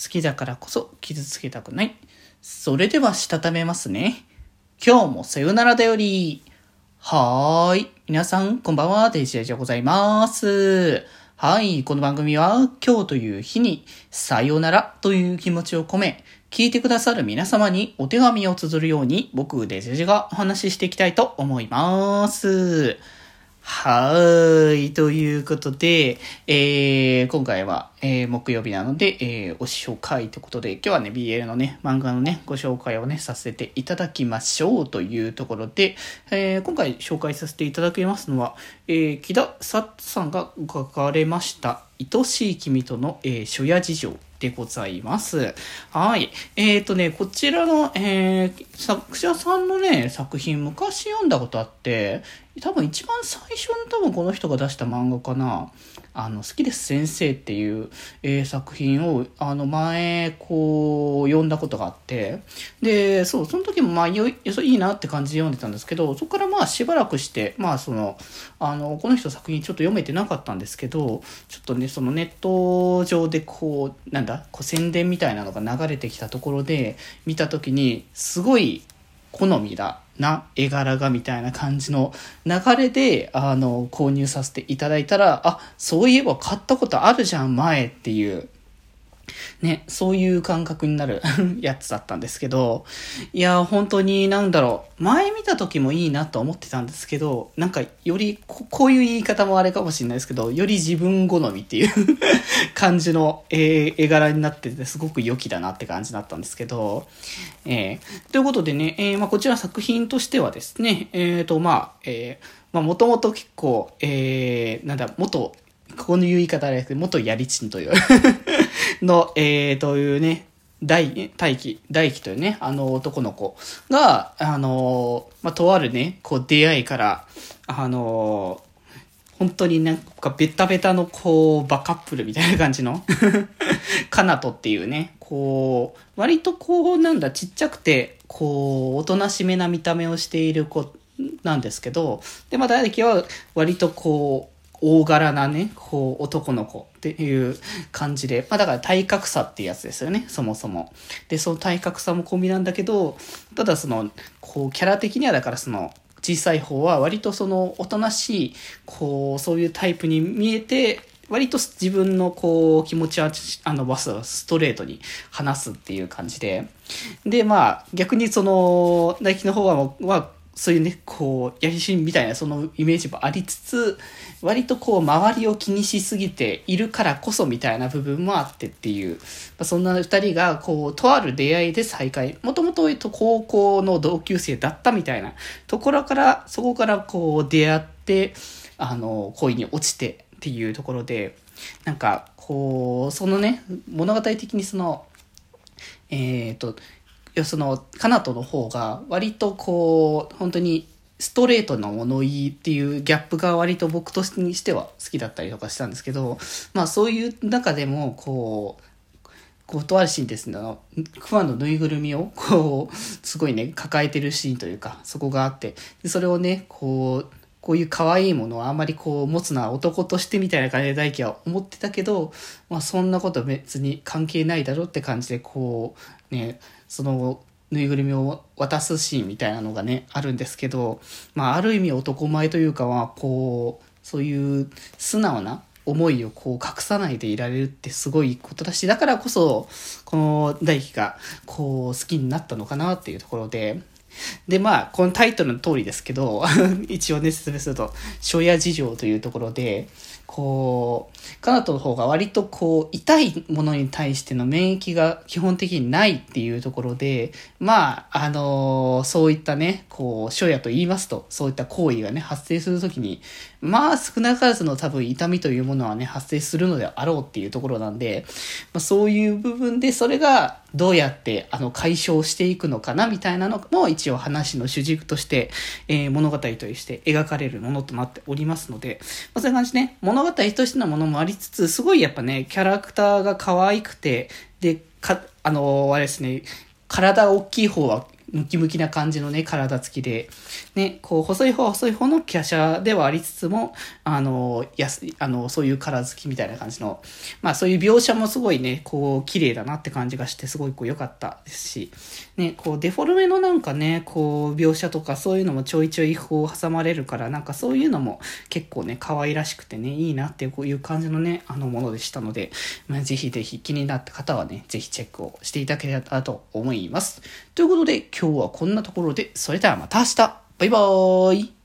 好きだからこそ傷つけたくない。それではしたためますね。今日もさよならだより。はーい。皆さん、こんばんは。デジェジでございます。はい。この番組は、今日という日に、さよならという気持ちを込め、聞いてくださる皆様にお手紙を綴るように、僕、デジェジがお話ししていきたいと思います。はーい。ということで、えー、今回は、えー、木曜日なので、えー、お紹介ということで、今日はね、BL のね、漫画のね、ご紹介をね、させていただきましょうというところで、えー、今回紹介させていただきますのは、えー、木田ささんが書かれました、愛しい君との、えー、初夜事情でございます。はい。えっ、ー、とね、こちらの、えー、作者さんのね、作品昔読んだことあって、多分一番最初に多分この人が出した漫画かな。あの、好きです先生っていう、えー、作品を、あの、前、こう、読んだことがあって、で、そう、その時もまあ、よいいいなって感じで読んでたんですけど、そこからまあ、しばらくして、まあ、その、あの、この人作品ちょっと読めてなかったんですけど、ちょっとね、そのネット上でこう、なんだ、こう宣伝みたいなのが流れてきたところで、見た時に、すごい好みだな絵柄がみたいな感じの流れで、あの、購入させていただいたら、あ、そういえば買ったことあるじゃん、前っていう。ね、そういう感覚になる やつだったんですけど、いや、本当になんだろう、前見た時もいいなと思ってたんですけど、なんかよりこ、こういう言い方もあれかもしれないですけど、より自分好みっていう 感じの、えー、絵柄になってて、すごく良きだなって感じだったんですけど、えー、ということでね、えー、まあ、こちら作品としてはですね、えっ、と、まあ、え、まあ、もともと結構、えー、なんだ、元、ここの言い方あれですけど、元やりちんというの、えー、というね、大、大輝、大輝というね、あの男の子が、あの、まあ、とあるね、こう出会いから、あの、本当になんかベタベタのこう、バカップルみたいな感じの、カナトっていうね、こう、割とこう、なんだ、ちっちゃくて、こう、おとなしめな見た目をしている子なんですけど、で、まあ、大輝は割とこう、大柄なね、こう、男の子っていう感じで、まあだから体格差っていうやつですよね、そもそも。で、その体格差も込みなんだけど、ただその、こう、キャラ的にはだからその、小さい方は割とその、おとなしい、こう、そういうタイプに見えて、割と自分のこう気持ちはあのバスストレートに話すっていう感じででまあ逆にその大輝の方ははそういうね、こう、やりしみたいなそのイメージもありつつ、割とこう、周りを気にしすぎているからこそみたいな部分もあってっていう、まあ、そんな二人が、こう、とある出会いで再会、もともと高校の同級生だったみたいなところから、そこからこう、出会って、あの、恋に落ちてっていうところで、なんか、こう、そのね、物語的にその、えっ、ー、と、その、カナトの方が、割とこう、本当に、ストレートな物言いっていうギャップが割と僕としては好きだったりとかしたんですけど、まあそういう中でも、こう、こう、とあるシーンですね、あの、クマのぬいぐるみを、こう、すごいね、抱えてるシーンというか、そこがあって、それをね、こう、こういう可愛いものをあんまりこう持つのは男としてみたいな感じで大輝は思ってたけど、まあそんなこと別に関係ないだろうって感じでこう、ね、そのぬいぐるみを渡すシーンみたいなのがね、あるんですけど、まあある意味男前というかは、こう、そういう素直な思いをこう隠さないでいられるってすごいことだし、だからこそ、この大輝がこう好きになったのかなっていうところで、で、まあ、このタイトルの通りですけど、一応ね、説明すると、初夜事情というところで、こう、カナトの方が割とこう、痛いものに対しての免疫が基本的にないっていうところで、まあ、あのー、そういったね、こう、初夜と言いますと、そういった行為がね、発生するときに、まあ、少なからずの多分痛みというものはね、発生するのであろうっていうところなんで、まあ、そういう部分で、それがどうやって、あの、解消していくのかな、みたいなのも一応話の主軸として、えー、物語として描かれるものとなっておりますので、まあ、そういう感じね、物語としてのものもありつつ、すごいやっぱね、キャラクターが可愛くて、で、か、あのー、あれですね、体大きい方はムキムキな感じのね、体つきで、ね、こう、細い方は細い方の華奢ではありつつも、あの、やす、あの、そういう体つきみたいな感じの、まあそういう描写もすごいね、こう、綺麗だなって感じがして、すごいこう良かったですし、ね、こう、デフォルメのなんかね、こう、描写とかそういうのもちょいちょいこう挟まれるから、なんかそういうのも結構ね、可愛らしくてね、いいなっていう感じのね、あのものでしたので、まあ、ぜひぜひ気になった方はね、ぜひチェックをしていただければと思います。ということで、今日はこんなところで、それではまた明日。バイバーイ。